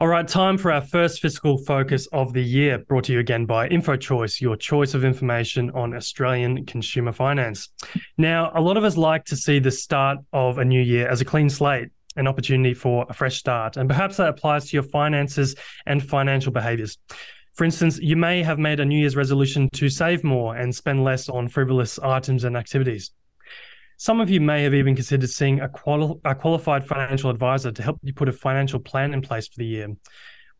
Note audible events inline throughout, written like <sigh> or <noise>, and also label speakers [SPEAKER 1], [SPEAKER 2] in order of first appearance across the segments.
[SPEAKER 1] All right, time for our first fiscal focus of the year, brought to you again by InfoChoice, your choice of information on Australian consumer finance. Now, a lot of us like to see the start of a new year as a clean slate, an opportunity for a fresh start, and perhaps that applies to your finances and financial behaviors. For instance, you may have made a New Year's resolution to save more and spend less on frivolous items and activities. Some of you may have even considered seeing a, quali- a qualified financial advisor to help you put a financial plan in place for the year.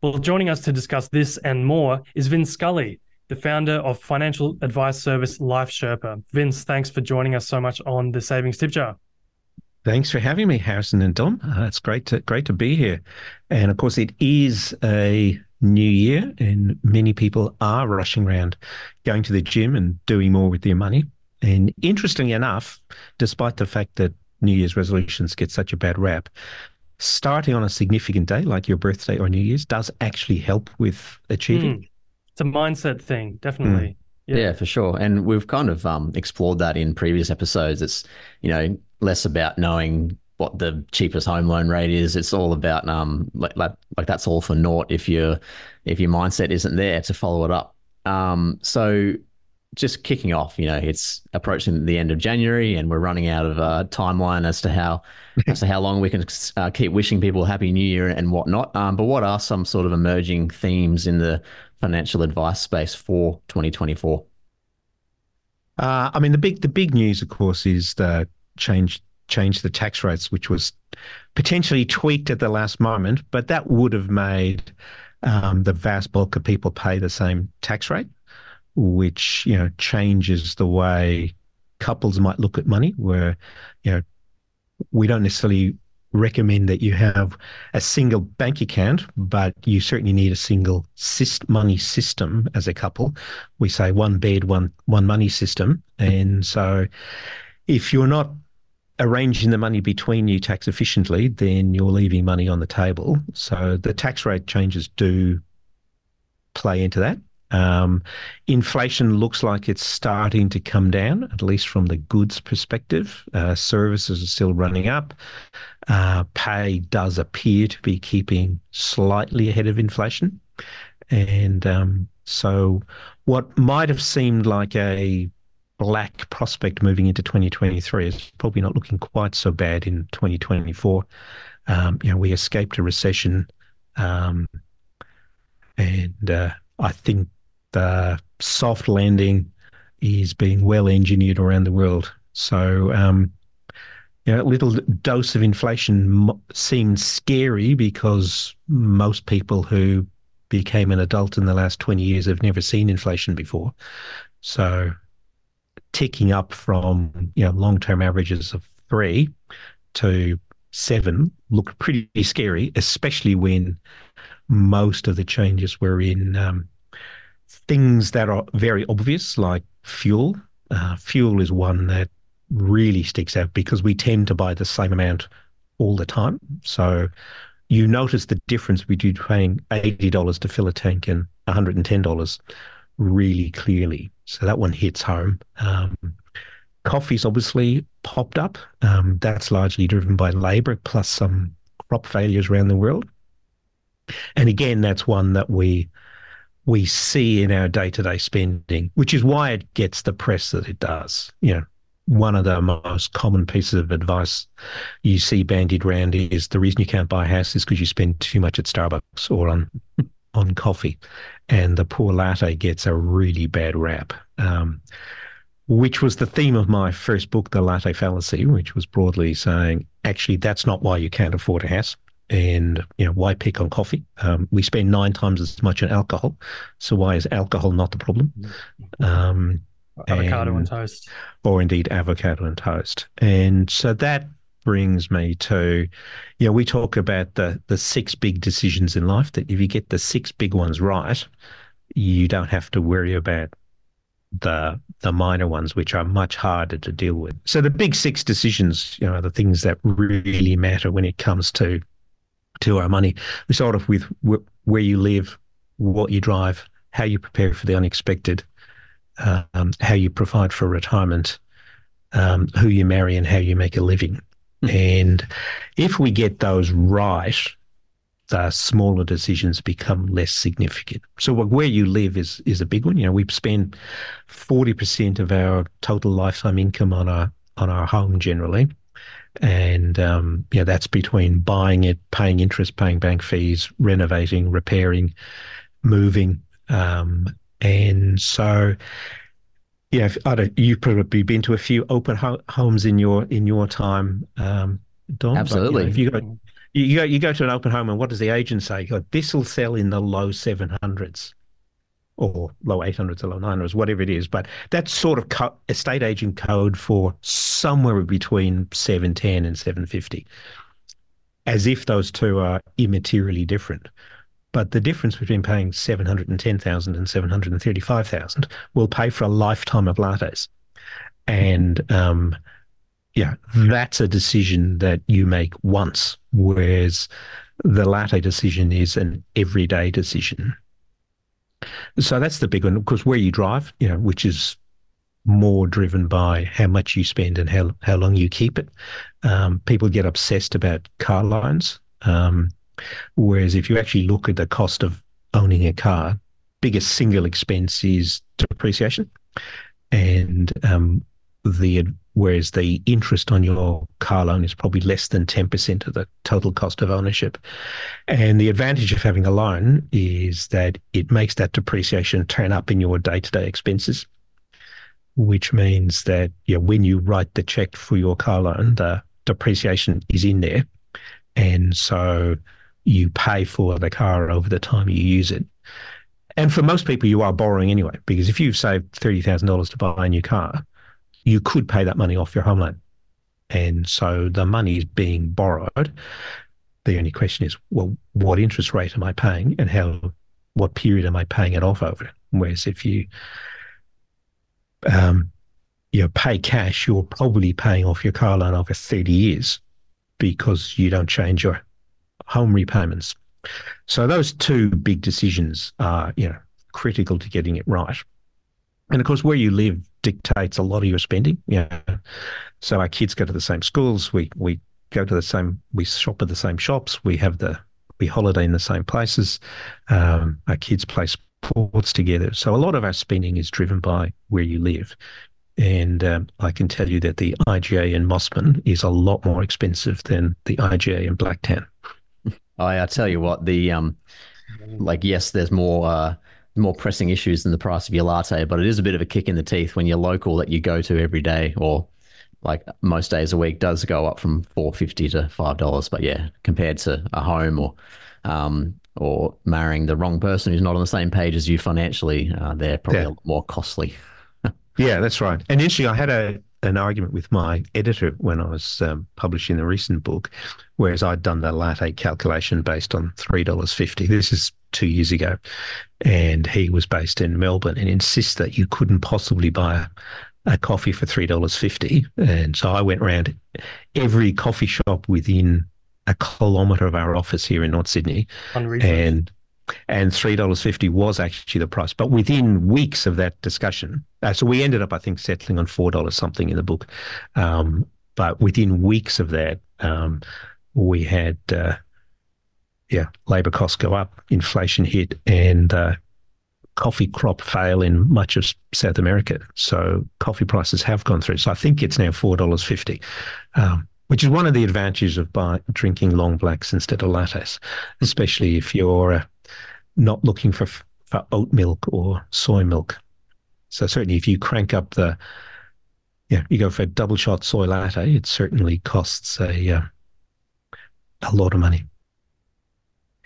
[SPEAKER 1] Well, joining us to discuss this and more is Vince Scully, the founder of financial advice service Life Sherpa. Vince, thanks for joining us so much on the Savings Tip Jar.
[SPEAKER 2] Thanks for having me, Harrison and Dom. Uh, it's great to great to be here, and of course, it is a new year, and many people are rushing around, going to the gym and doing more with their money. And interestingly enough, despite the fact that New Year's resolutions get such a bad rap, starting on a significant day like your birthday or New Year's does actually help with achieving. Mm.
[SPEAKER 1] It's a mindset thing, definitely. Mm.
[SPEAKER 3] Yeah. yeah. for sure. And we've kind of um, explored that in previous episodes. It's, you know, less about knowing what the cheapest home loan rate is. It's all about um like, like, like that's all for naught if your if your mindset isn't there to follow it up. Um, so just kicking off, you know, it's approaching the end of January, and we're running out of uh, timeline as to how <laughs> as to how long we can uh, keep wishing people a happy New Year and whatnot. Um, but what are some sort of emerging themes in the financial advice space for 2024?
[SPEAKER 2] Uh, I mean, the big the big news, of course, is the change change the tax rates, which was potentially tweaked at the last moment, but that would have made um, the vast bulk of people pay the same tax rate which you know changes the way couples might look at money. Where you know we don't necessarily recommend that you have a single bank account, but you certainly need a single money system as a couple. We say one bed, one one money system, and so if you're not arranging the money between you tax efficiently, then you're leaving money on the table. So the tax rate changes do play into that. Um, inflation looks like it's starting to come down, at least from the goods perspective. Uh, services are still running up. Uh, pay does appear to be keeping slightly ahead of inflation. And um, so, what might have seemed like a black prospect moving into 2023 is probably not looking quite so bad in 2024. Um, you know, we escaped a recession, um, and uh, I think soft landing is being well engineered around the world. So, um, you know, a little dose of inflation seems scary because most people who became an adult in the last 20 years have never seen inflation before. So, ticking up from, you know, long-term averages of three to seven look pretty scary, especially when most of the changes were in um, things that are very obvious, like fuel. Uh, fuel is one that really sticks out because we tend to buy the same amount all the time. So you notice the difference between paying $80 to fill a tank and $110 really clearly. So that one hits home. Um, coffee's obviously popped up. Um, that's largely driven by labor plus some crop failures around the world. And again, that's one that we we see in our day to day spending, which is why it gets the press that it does. You know, one of the most common pieces of advice you see bandied around is the reason you can't buy a house is because you spend too much at Starbucks or on <laughs> on coffee, and the poor latte gets a really bad rap. Um, which was the theme of my first book, The Latte Fallacy, which was broadly saying, actually, that's not why you can't afford a house and you know why pick on coffee? Um, we spend nine times as much on alcohol, so why is alcohol not the problem?
[SPEAKER 1] Um, avocado and, and, toast,
[SPEAKER 2] or indeed avocado and toast, and so that brings me to, you know, we talk about the the six big decisions in life. That if you get the six big ones right, you don't have to worry about the the minor ones, which are much harder to deal with. So the big six decisions, you know, are the things that really matter when it comes to to our money. We start off with wh- where you live, what you drive, how you prepare for the unexpected, um, how you provide for retirement, um, who you marry, and how you make a living. Mm. And if we get those right, the smaller decisions become less significant. So where you live is is a big one. You know, we spend forty percent of our total lifetime income on our on our home generally, and um, yeah, that's between buying it, paying interest, paying bank fees, renovating, repairing, moving, um, and so yeah, I don't, you've probably been to a few open ho- homes in your in your time, um, Dom.
[SPEAKER 3] Absolutely.
[SPEAKER 2] But, you know, if you go you go you go to an open home and what does the agent say? this will sell in the low seven hundreds or low 800s or low 900s, whatever it is. But that's sort of co- estate agent code for somewhere between 710 and 750, as if those two are immaterially different. But the difference between paying 710,000 and 735,000 will pay for a lifetime of lattes. And um, yeah, that's a decision that you make once, whereas the latte decision is an everyday decision. So that's the big one, because where you drive, you know, which is more driven by how much you spend and how how long you keep it. Um, people get obsessed about car loans, um, whereas if you actually look at the cost of owning a car, biggest single expense is depreciation, and um, the whereas the interest on your car loan is probably less than 10% of the total cost of ownership. And the advantage of having a loan is that it makes that depreciation turn up in your day to day expenses, which means that yeah, when you write the check for your car loan, the depreciation is in there. And so you pay for the car over the time you use it. And for most people, you are borrowing anyway, because if you've saved $30,000 to buy a new car, you could pay that money off your home loan. And so the money is being borrowed. The only question is, well, what interest rate am I paying and how, what period am I paying it off over? Whereas if you, um, you know, pay cash, you're probably paying off your car loan over 30 years because you don't change your home repayments. So those two big decisions are, you know, critical to getting it right. And of course, where you live dictates a lot of your spending. Yeah. So our kids go to the same schools. We we go to the same. We shop at the same shops. We have the we holiday in the same places. Um, our kids play sports together. So a lot of our spending is driven by where you live. And um, I can tell you that the IGA in Mosman is a lot more expensive than the IGA in Blacktown.
[SPEAKER 3] I, I tell you what, the um, like yes, there's more uh, more pressing issues than the price of your latte, but it is a bit of a kick in the teeth when your local that you go to every day or like most days a week does go up from four fifty to five dollars. But yeah, compared to a home or um, or marrying the wrong person who's not on the same page as you financially, uh, they're probably yeah. a lot more costly. <laughs>
[SPEAKER 2] yeah, that's right. And actually, I had a an argument with my editor when I was um, publishing the recent book, whereas I'd done the latte calculation based on three dollars fifty. This is two years ago, and he was based in Melbourne and insists that you couldn't possibly buy a, a coffee for three dollars fifty. And so I went around every coffee shop within a kilometre of our office here in North Sydney, and and three dollars fifty was actually the price. But within weeks of that discussion, uh, so we ended up, I think, settling on four dollars something in the book. Um, but within weeks of that, um, we had uh, yeah labour costs go up, inflation hit, and uh, coffee crop fail in much of South America. So coffee prices have gone through. So I think it's now four dollars fifty. Um, which is one of the advantages of drinking long blacks instead of lattes, especially if you're uh, not looking for for oat milk or soy milk. So certainly, if you crank up the, yeah, you go for a double shot soy latte, it certainly costs a uh, a lot of money.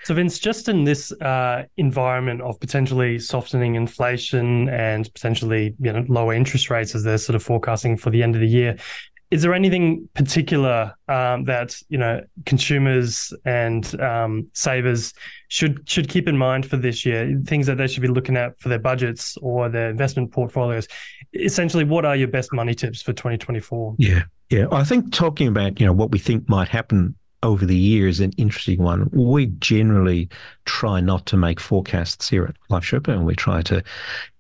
[SPEAKER 1] So, Vince, just in this uh, environment of potentially softening inflation and potentially you know lower interest rates as they're sort of forecasting for the end of the year, is there anything particular um, that you know consumers and um, savers should should keep in mind for this year? Things that they should be looking at for their budgets or their investment portfolios. Essentially, what are your best money tips for 2024?
[SPEAKER 2] Yeah, yeah. I think talking about you know what we think might happen over the years an interesting one. We generally try not to make forecasts here at Life Sherpa, and we try to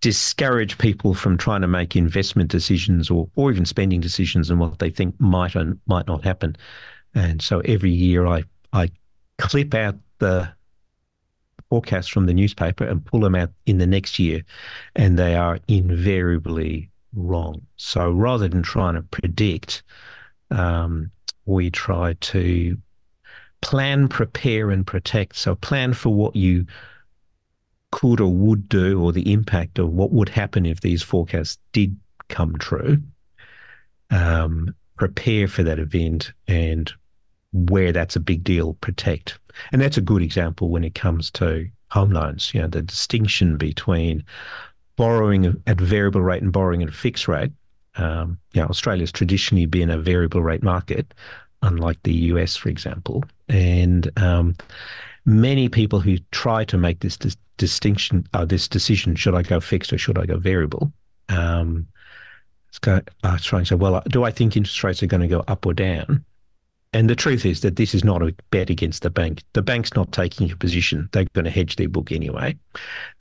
[SPEAKER 2] discourage people from trying to make investment decisions or, or even spending decisions on what they think might and might not happen. And so every year I I clip out the forecasts from the newspaper and pull them out in the next year, and they are invariably wrong. So rather than trying to predict, um, we try to plan, prepare, and protect. So plan for what you could or would do, or the impact of what would happen if these forecasts did come true. Um, prepare for that event and where that's a big deal, protect. And that's a good example when it comes to home loans. You know, the distinction between borrowing at variable rate and borrowing at a fixed rate. Um, you know, Australia's traditionally been a variable rate market, unlike the US, for example. And um, many people who try to make this dis- distinction, uh, this decision, should I go fixed or should I go variable? Um, it's going, uh, trying to say, well, do I think interest rates are going to go up or down? And the truth is that this is not a bet against the bank. The bank's not taking a position. They're going to hedge their book anyway.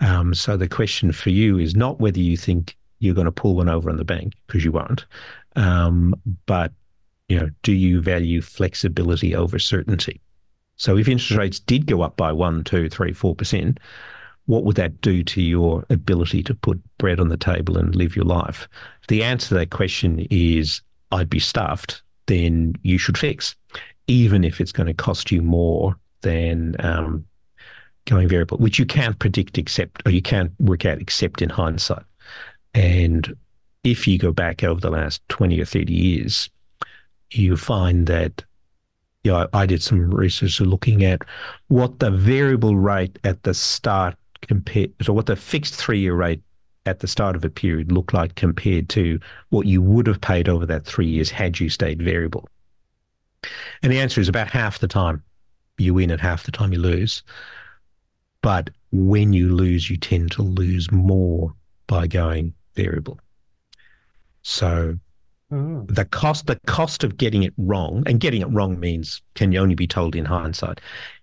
[SPEAKER 2] Um, so the question for you is not whether you think you're going to pull one over on the bank, because you won't, um, but you know, do you value flexibility over certainty? So if interest rates did go up by one, two, three, four percent, what would that do to your ability to put bread on the table and live your life? If the answer to that question is I'd be stuffed, then you should fix, even if it's going to cost you more than um, going variable, which you can't predict except, or you can't work out except in hindsight. And if you go back over the last 20 or 30 years, you find that you know, I did some research looking at what the variable rate at the start compared so what the fixed three year rate at the start of a period looked like compared to what you would have paid over that three years had you stayed variable. And the answer is about half the time you win and half the time you lose. But when you lose, you tend to lose more by going variable. So Oh. The cost, the cost of getting it wrong, and getting it wrong means can only be told in hindsight,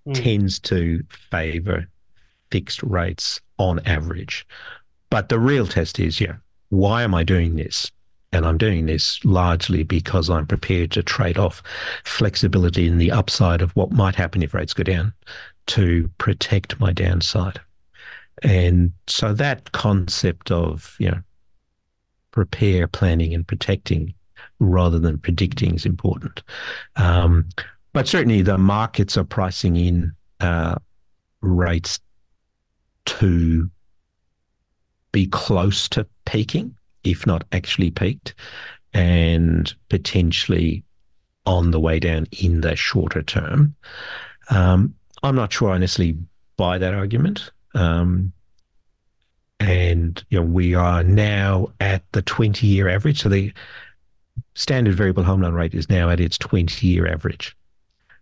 [SPEAKER 2] mm. tends to favour fixed rates on average. But the real test is, yeah, why am I doing this? And I'm doing this largely because I'm prepared to trade off flexibility in the upside of what might happen if rates go down to protect my downside. And so that concept of, you know, prepare, planning, and protecting rather than predicting is important. Um, but certainly the markets are pricing in uh, rates to be close to peaking, if not actually peaked, and potentially on the way down in the shorter term. Um, I'm not sure I necessarily buy that argument. Um, and you know we are now at the 20 year average. So the standard variable home loan rate is now at its 20 year average.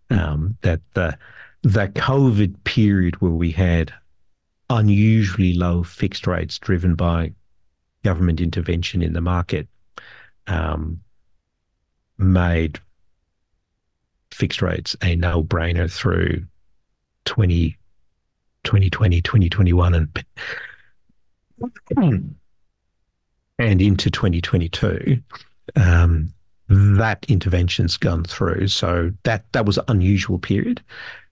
[SPEAKER 2] Um, that the the covid period where we had unusually low fixed rates driven by government intervention in the market um, made fixed rates a no-brainer through 20, 2020 2021 and and into 2022, um, that intervention's gone through. So that that was an unusual period,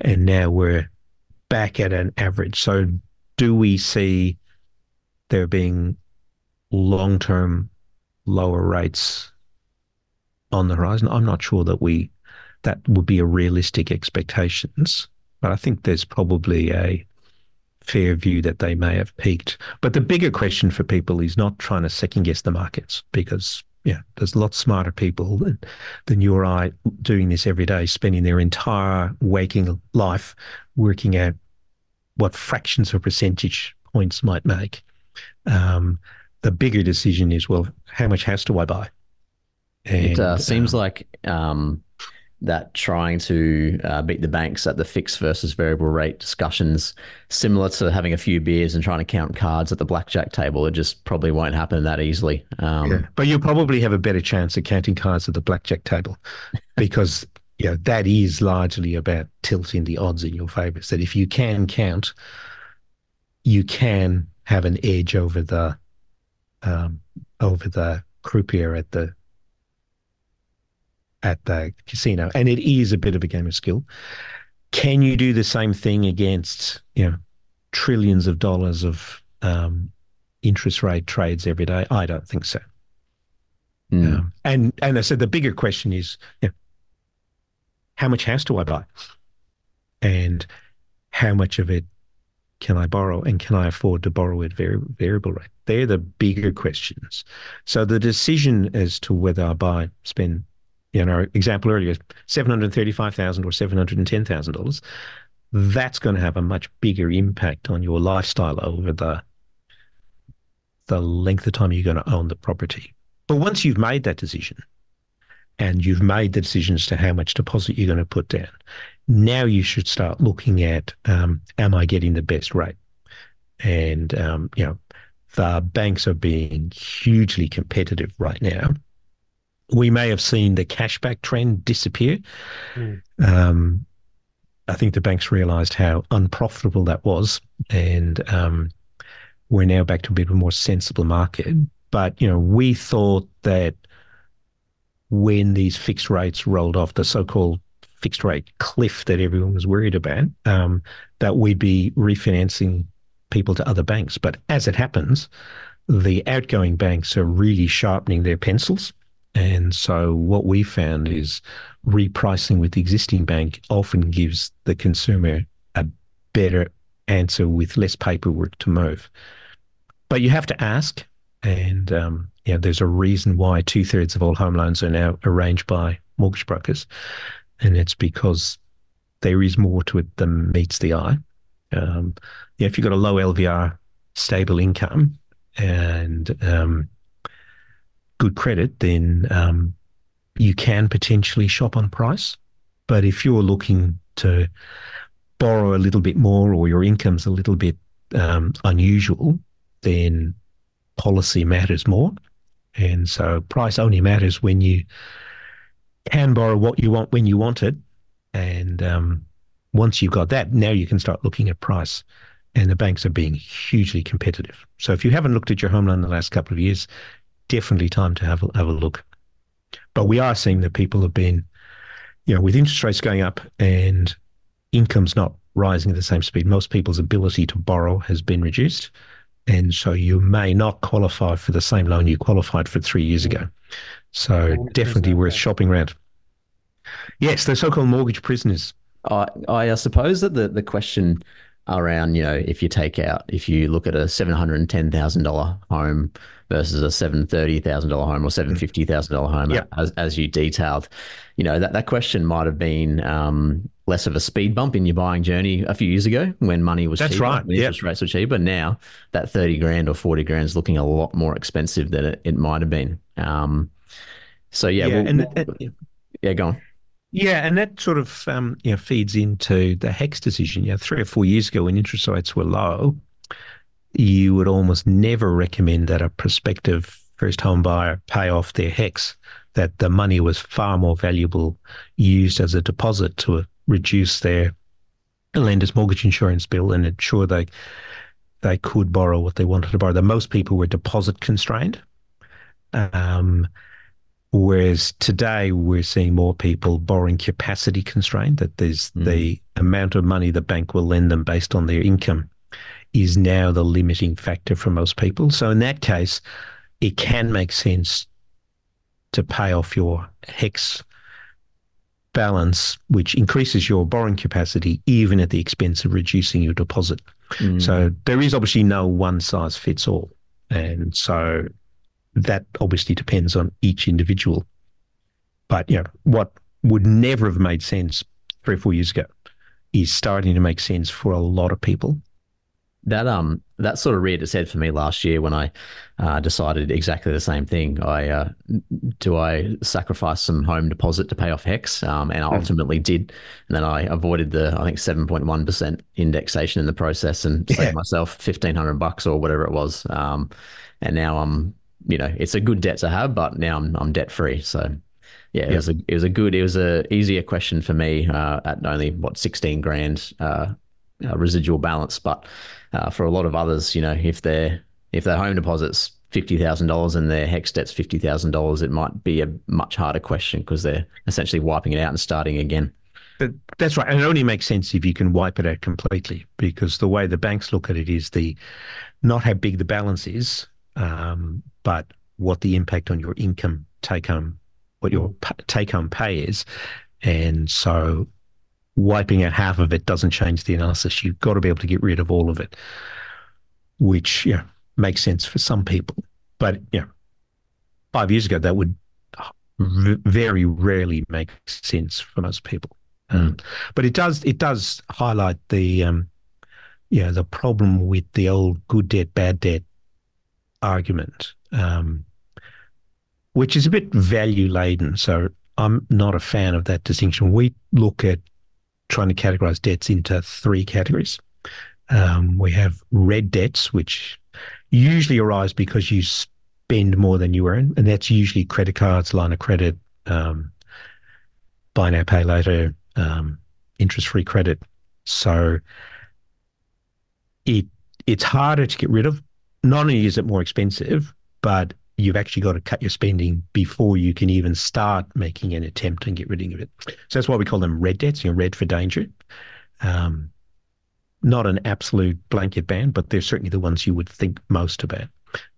[SPEAKER 2] and now we're back at an average. So do we see there being long-term lower rates on the horizon? I'm not sure that we that would be a realistic expectations, but I think there's probably a fair view that they may have peaked. But the bigger question for people is not trying to second guess the markets because yeah, there's lots smarter people than, than you or I doing this every day, spending their entire waking life working out what fractions of percentage points might make. Um, the bigger decision is, well, how much house do I buy?
[SPEAKER 3] And, it uh, seems um, like um, that trying to uh, beat the banks at the fixed versus variable rate discussions, similar to having a few beers and trying to count cards at the blackjack table, it just probably won't happen that easily.
[SPEAKER 2] Um, yeah, but you'll probably have a better chance of counting cards at the blackjack table <laughs> because you know, that is largely about tilting the odds in your favour. So that if you can count, you can have an edge over the um, over the croupier at the at the casino. And it is a bit of a game of skill. can you do the same thing against you know trillions of dollars of um, interest rate trades every day? I don't think so. Mm. Um, and and I said the bigger question is, you know, how much house do I buy, and how much of it can I borrow, and can I afford to borrow at vari- variable rate? They're the bigger questions. So the decision as to whether I buy, spend, you know, example earlier, seven hundred thirty-five thousand or seven hundred and ten thousand dollars, that's going to have a much bigger impact on your lifestyle over the the length of time you're going to own the property. But once you've made that decision and you've made the decision as to how much deposit you're going to put down, now you should start looking at um, am I getting the best rate? And, um, you know, the banks are being hugely competitive right now. We may have seen the cashback trend disappear. Mm. Um, I think the banks realized how unprofitable that was. And um, we're now back to a bit of a more sensible market. But you know, we thought that when these fixed rates rolled off, the so-called fixed rate cliff that everyone was worried about, um, that we'd be refinancing people to other banks. But as it happens, the outgoing banks are really sharpening their pencils. And so what we found is repricing with the existing bank often gives the consumer a better answer with less paperwork to move. But you have to ask and um, you know, there's a reason why two thirds of all home loans are now arranged by mortgage brokers, and it's because there is more to it than meets the eye. Um, yeah, if you've got a low LVR, stable income, and um, good credit, then um, you can potentially shop on price. But if you're looking to borrow a little bit more, or your income's a little bit um, unusual, then policy matters more. And so price only matters when you can borrow what you want when you want it. And um, once you've got that, now you can start looking at price. And the banks are being hugely competitive. So if you haven't looked at your home loan in the last couple of years, definitely time to have a, have a look. But we are seeing that people have been, you know, with interest rates going up and incomes not rising at the same speed, most people's ability to borrow has been reduced. And so you may not qualify for the same loan you qualified for three years ago. So definitely worth shopping around. Yes, the so-called mortgage prisoners.
[SPEAKER 3] I, I suppose that the, the question around, you know, if you take out, if you look at a $710,000 home versus a $730,000 home or $750,000 home, yep. as, as you detailed, you know, that, that question might have been um, less of a speed bump in your buying journey a few years ago when money was
[SPEAKER 2] That's
[SPEAKER 3] cheaper,
[SPEAKER 2] right.
[SPEAKER 3] when interest rates were cheaper. Now that 30 grand or 40 grand is looking a lot more expensive than it, it might have been. Um, so yeah,
[SPEAKER 2] yeah,
[SPEAKER 3] we'll,
[SPEAKER 2] and
[SPEAKER 3] we'll, yeah, go on.
[SPEAKER 2] Yeah, and that sort of um, you know feeds into the HECS decision. You know, three or four years ago when interest rates were low, you would almost never recommend that a prospective first home buyer pay off their HECS. That the money was far more valuable used as a deposit to reduce their lender's mortgage insurance bill and ensure they they could borrow what they wanted to borrow. The most people were deposit constrained. Um, whereas today we're seeing more people borrowing capacity constrained, that there's mm. the amount of money the bank will lend them based on their income is now the limiting factor for most people. So in that case, it can make sense to pay off your HECS balance, which increases your borrowing capacity even at the expense of reducing your deposit. Mm. So there is obviously no one size fits all. And so that obviously depends on each individual. But you know, what would never have made sense three or four years ago is starting to make sense for a lot of people
[SPEAKER 3] that um that sort of reared its head for me last year when I uh, decided exactly the same thing. I uh, do I sacrifice some home deposit to pay off HECS, um, and I mm. ultimately did. And then I avoided the I think seven point one percent indexation in the process and saved yeah. myself fifteen hundred bucks or whatever it was. Um, and now I'm you know it's a good debt to have, but now I'm I'm debt free. So yeah, it was a it was a good it was a easier question for me uh, at only what sixteen grand uh, uh, residual balance, but uh, for a lot of others, you know, if their if their home deposits fifty thousand dollars and their HECS debt's fifty thousand dollars, it might be a much harder question because they're essentially wiping it out and starting again.
[SPEAKER 2] that's right. And it only makes sense if you can wipe it out completely because the way the banks look at it is the not how big the balance is, um, but what the impact on your income take home, what your take home pay is. And so wiping out half of it doesn't change the analysis. You've got to be able to get rid of all of it, which yeah makes sense for some people. But yeah, five years ago that would very rarely make sense for most people. Um, but it does it does highlight the um, the problem with the old good debt bad debt argument, um, which is a bit value laden. So I'm not a fan of that distinction. We look at trying to categorize debts into three categories. Um, we have red debts, which usually arise because you spend more than you earn, and that's usually credit cards, line of credit, um, buy now, pay later, um, interest-free credit. So it it's harder to get rid of. Not only is it more expensive, but you've actually got to cut your spending before you can even start making an attempt and get rid of it. So that's why we call them red debts. You know, red for danger. Um, not an absolute blanket ban, but they're certainly the ones you would think most about.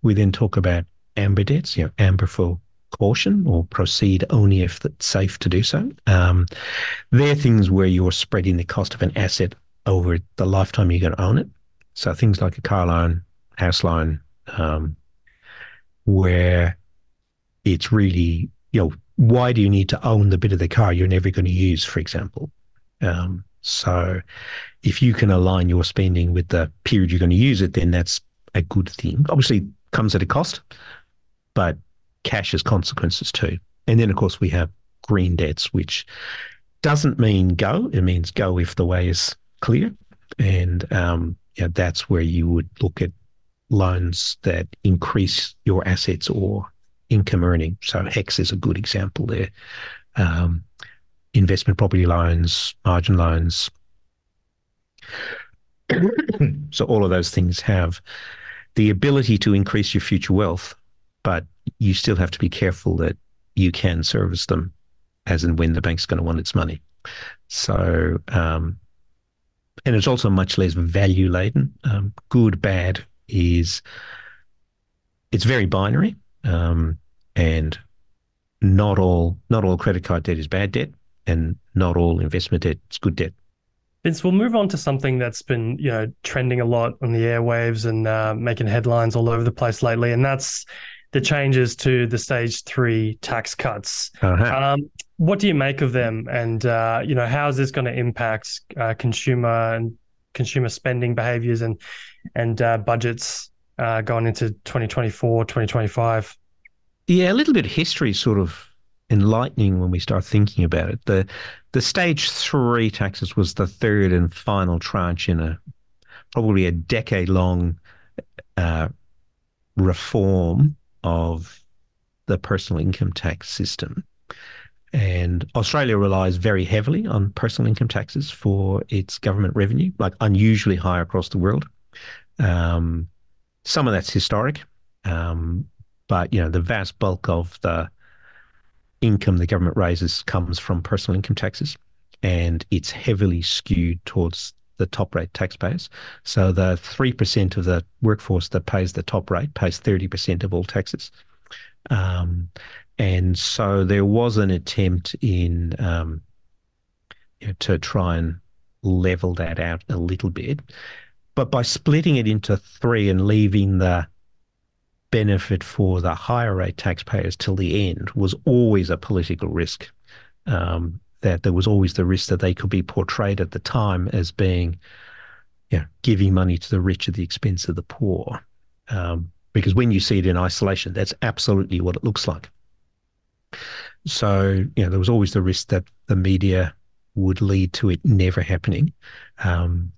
[SPEAKER 2] We then talk about amber debts, you know, amber for caution or proceed only if it's safe to do so. Um, they're things where you're spreading the cost of an asset over the lifetime you're going to own it. So things like a car loan, house loan, um, where it's really, you know, why do you need to own the bit of the car you're never going to use, for example? Um, so if you can align your spending with the period you're going to use it, then that's a good thing. Obviously, comes at a cost, but cash has consequences too. And then, of course, we have green debts, which doesn't mean go. It means go if the way is clear. And um, yeah, that's where you would look at loans that increase your assets or income earning. So HECS is a good example there. Um, investment property loans, margin loans. <coughs> so all of those things have the ability to increase your future wealth, but you still have to be careful that you can service them as and when the bank's going to want its money. So, um, and it's also much less value laden. Um, good, bad is it's very binary, um, and not all not all credit card debt is bad debt and not all investment debt is good debt.
[SPEAKER 1] Vince, we'll move on to something that's been, you know, trending a lot on the airwaves and uh, making headlines all over the place lately, and that's the changes to the stage three tax cuts. Uh-huh. Um, what do you make of them, and uh, you know, how is this going to impact uh, consumer and consumer spending behaviors and and uh, budgets uh, going into 2024, 2025?
[SPEAKER 2] Yeah, a little bit of history sort of enlightening when we start thinking about it. The the stage three taxes was the third and final tranche in a probably a decade long uh, reform of the personal income tax system. And Australia relies very heavily on personal income taxes for its government revenue, like unusually high across the world. Um, some of that's historic, um, but you know the vast bulk of the income the government raises comes from personal income taxes, and it's heavily skewed towards the top rate taxpayers. So the 3% of the workforce that pays the top rate pays 30% of all taxes. Um, and so there was an attempt in um, you know, to try and level that out a little bit. But by splitting it into three and leaving the benefit for the higher rate taxpayers till the end was always a political risk. Um, that there was always the risk that they could be portrayed at the time as being, you know, giving money to the rich at the expense of the poor. Um, because when you see it in isolation, that's absolutely what it looks like. So, you know, there was always the risk that the media would lead to it never happening. Um,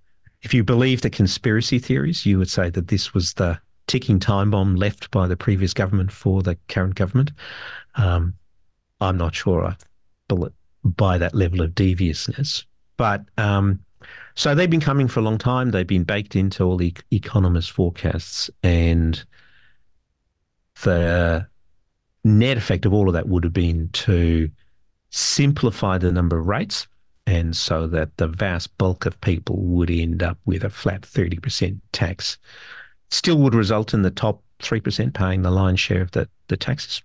[SPEAKER 2] if you believe the conspiracy theories, you would say that this was the ticking time bomb left by the previous government for the current government. Um, I'm not sure I buy that level of deviousness. But um, so they've been coming for a long time. They've been baked into all the economist forecasts. And the net effect of all of that would have been to simplify the number of rates and so that the vast bulk of people would end up with a flat 30% tax. Still would result in the top 3% paying the lion's share of the, the taxes.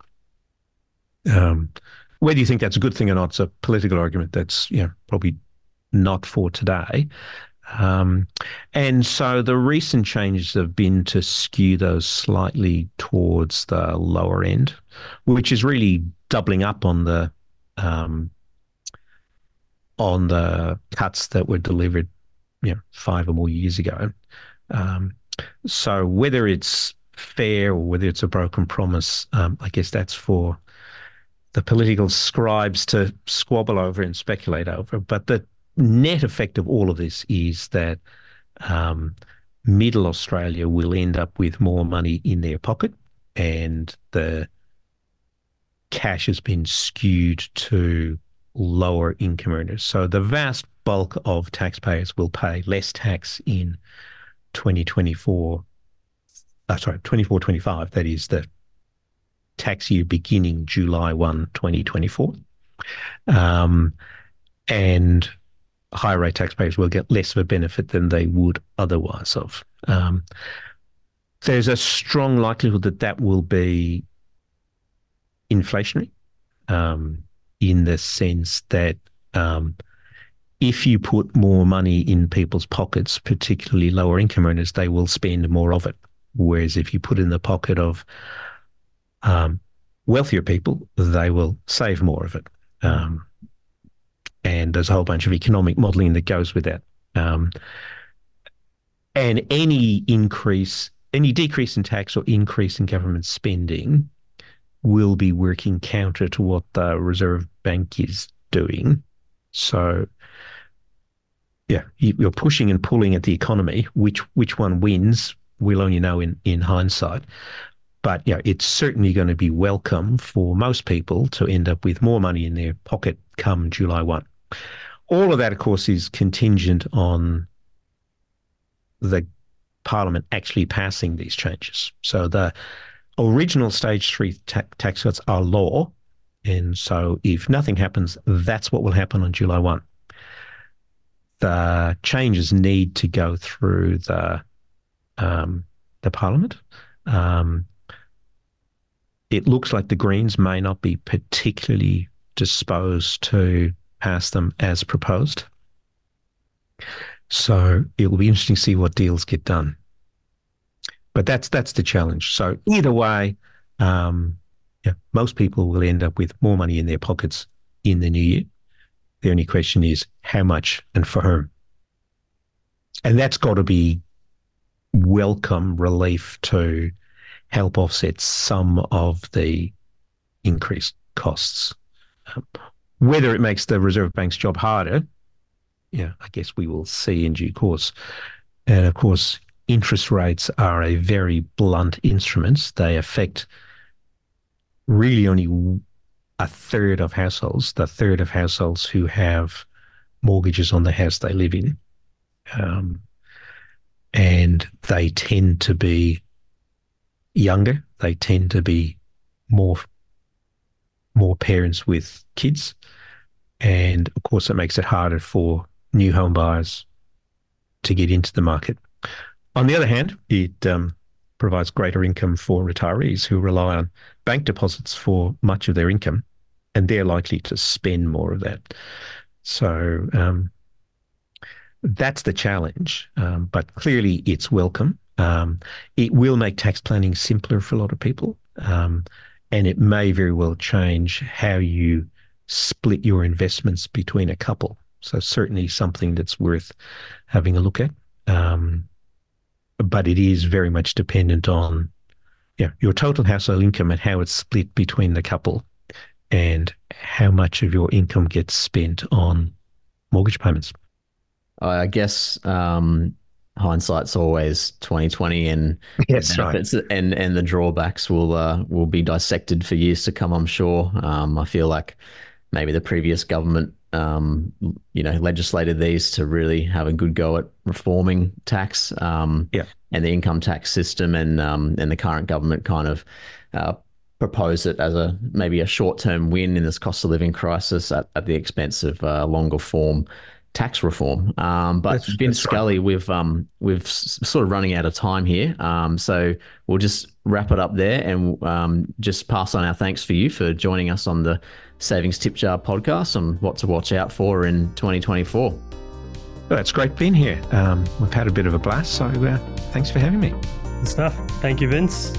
[SPEAKER 2] Um, whether you think that's a good thing or not, it's a political argument that's you know, probably not for today. Um, and so the recent changes have been to skew those slightly towards the lower end, which is really doubling up on the um, on the cuts that were delivered, you know, five or more years ago. Um, so whether it's fair or whether it's a broken promise, um, I guess that's for the political scribes to squabble over and speculate over. But the net effect of all of this is that um, middle Australia will end up with more money in their pocket and the cash has been skewed to lower income earners. So the vast bulk of taxpayers will pay less tax in 2024. Uh, sorry, 24 25. That is the tax year beginning July 1, 2024. Um, and higher rate taxpayers will get less of a benefit than they would otherwise have. Um, there's a strong likelihood that that will be inflationary um, in the sense that um, if you put more money in people's pockets, particularly lower income earners, they will spend more of it. Whereas if you put in the pocket of um, wealthier people, they will save more of it. Um, and there's a whole bunch of economic modelling that goes with that. Um, and any increase, any decrease in tax or increase in government spending will be working counter to what the Reserve Bank is doing. So, yeah, you're pushing and pulling at the economy. Which which one wins? We'll only know in in hindsight. But yeah, it's certainly going to be welcome for most people to end up with more money in their pocket come July 1. All of that, of course, is contingent on the Parliament actually passing these changes. So the original stage three ta- tax cuts are law. And so if nothing happens, that's what will happen on July 1. The changes need to go through the um, the Parliament. Um, it looks like the Greens may not be particularly disposed to pass them as proposed. So it will be interesting to see what deals get done. But that's that's the challenge. So either way, um, yeah, most people will end up with more money in their pockets in the new year. The only question is how much and for whom. And that's got to be welcome relief to help offset some of the increased costs. Um, whether it makes the Reserve Bank's job harder, yeah, I guess we will see in due course. And of course, interest rates are a very blunt instrument. They affect really only a third of households, the third of households who have mortgages on the house they live in. Um, and they tend to be younger. They tend to be more more parents with kids, and of course, it makes it harder for new home buyers to get into the market. On the other hand, it um, provides greater income for retirees who rely on bank deposits for much of their income, and they're likely to spend more of that. So um, that's the challenge, um, but clearly it's welcome. Um, it will make tax planning simpler for a lot of people, um, and it may very well change how you split your investments between a couple. So certainly something that's worth having a look at. Um, but it is very much dependent on yeah, your total household income and how it's split between the couple and how much of your income gets spent on mortgage payments.
[SPEAKER 3] I guess um, hindsight's always twenty twenty, and
[SPEAKER 2] yes, right.
[SPEAKER 3] and and the drawbacks will uh, will be dissected for years to come. I'm sure. Um, I feel like maybe the previous government, um, you know, legislated these to really have a good go at reforming tax, um,
[SPEAKER 2] yeah.
[SPEAKER 3] and the income tax system, and um, and the current government kind of uh, propose it as a maybe a short term win in this cost of living crisis at, at the expense of uh, longer form tax reform. Um, but that's, Vince that's Scully, right. we've um, we've sort of running out of time here, um, so we'll just wrap it up there and um, just pass on our thanks for you for joining us on the Savings Tip Jar podcast on what to watch out for in 2024.
[SPEAKER 2] Well, it's great being here. Um, we've had a bit of a blast, so uh, thanks for having me.
[SPEAKER 1] Good stuff. Thank you, Vince.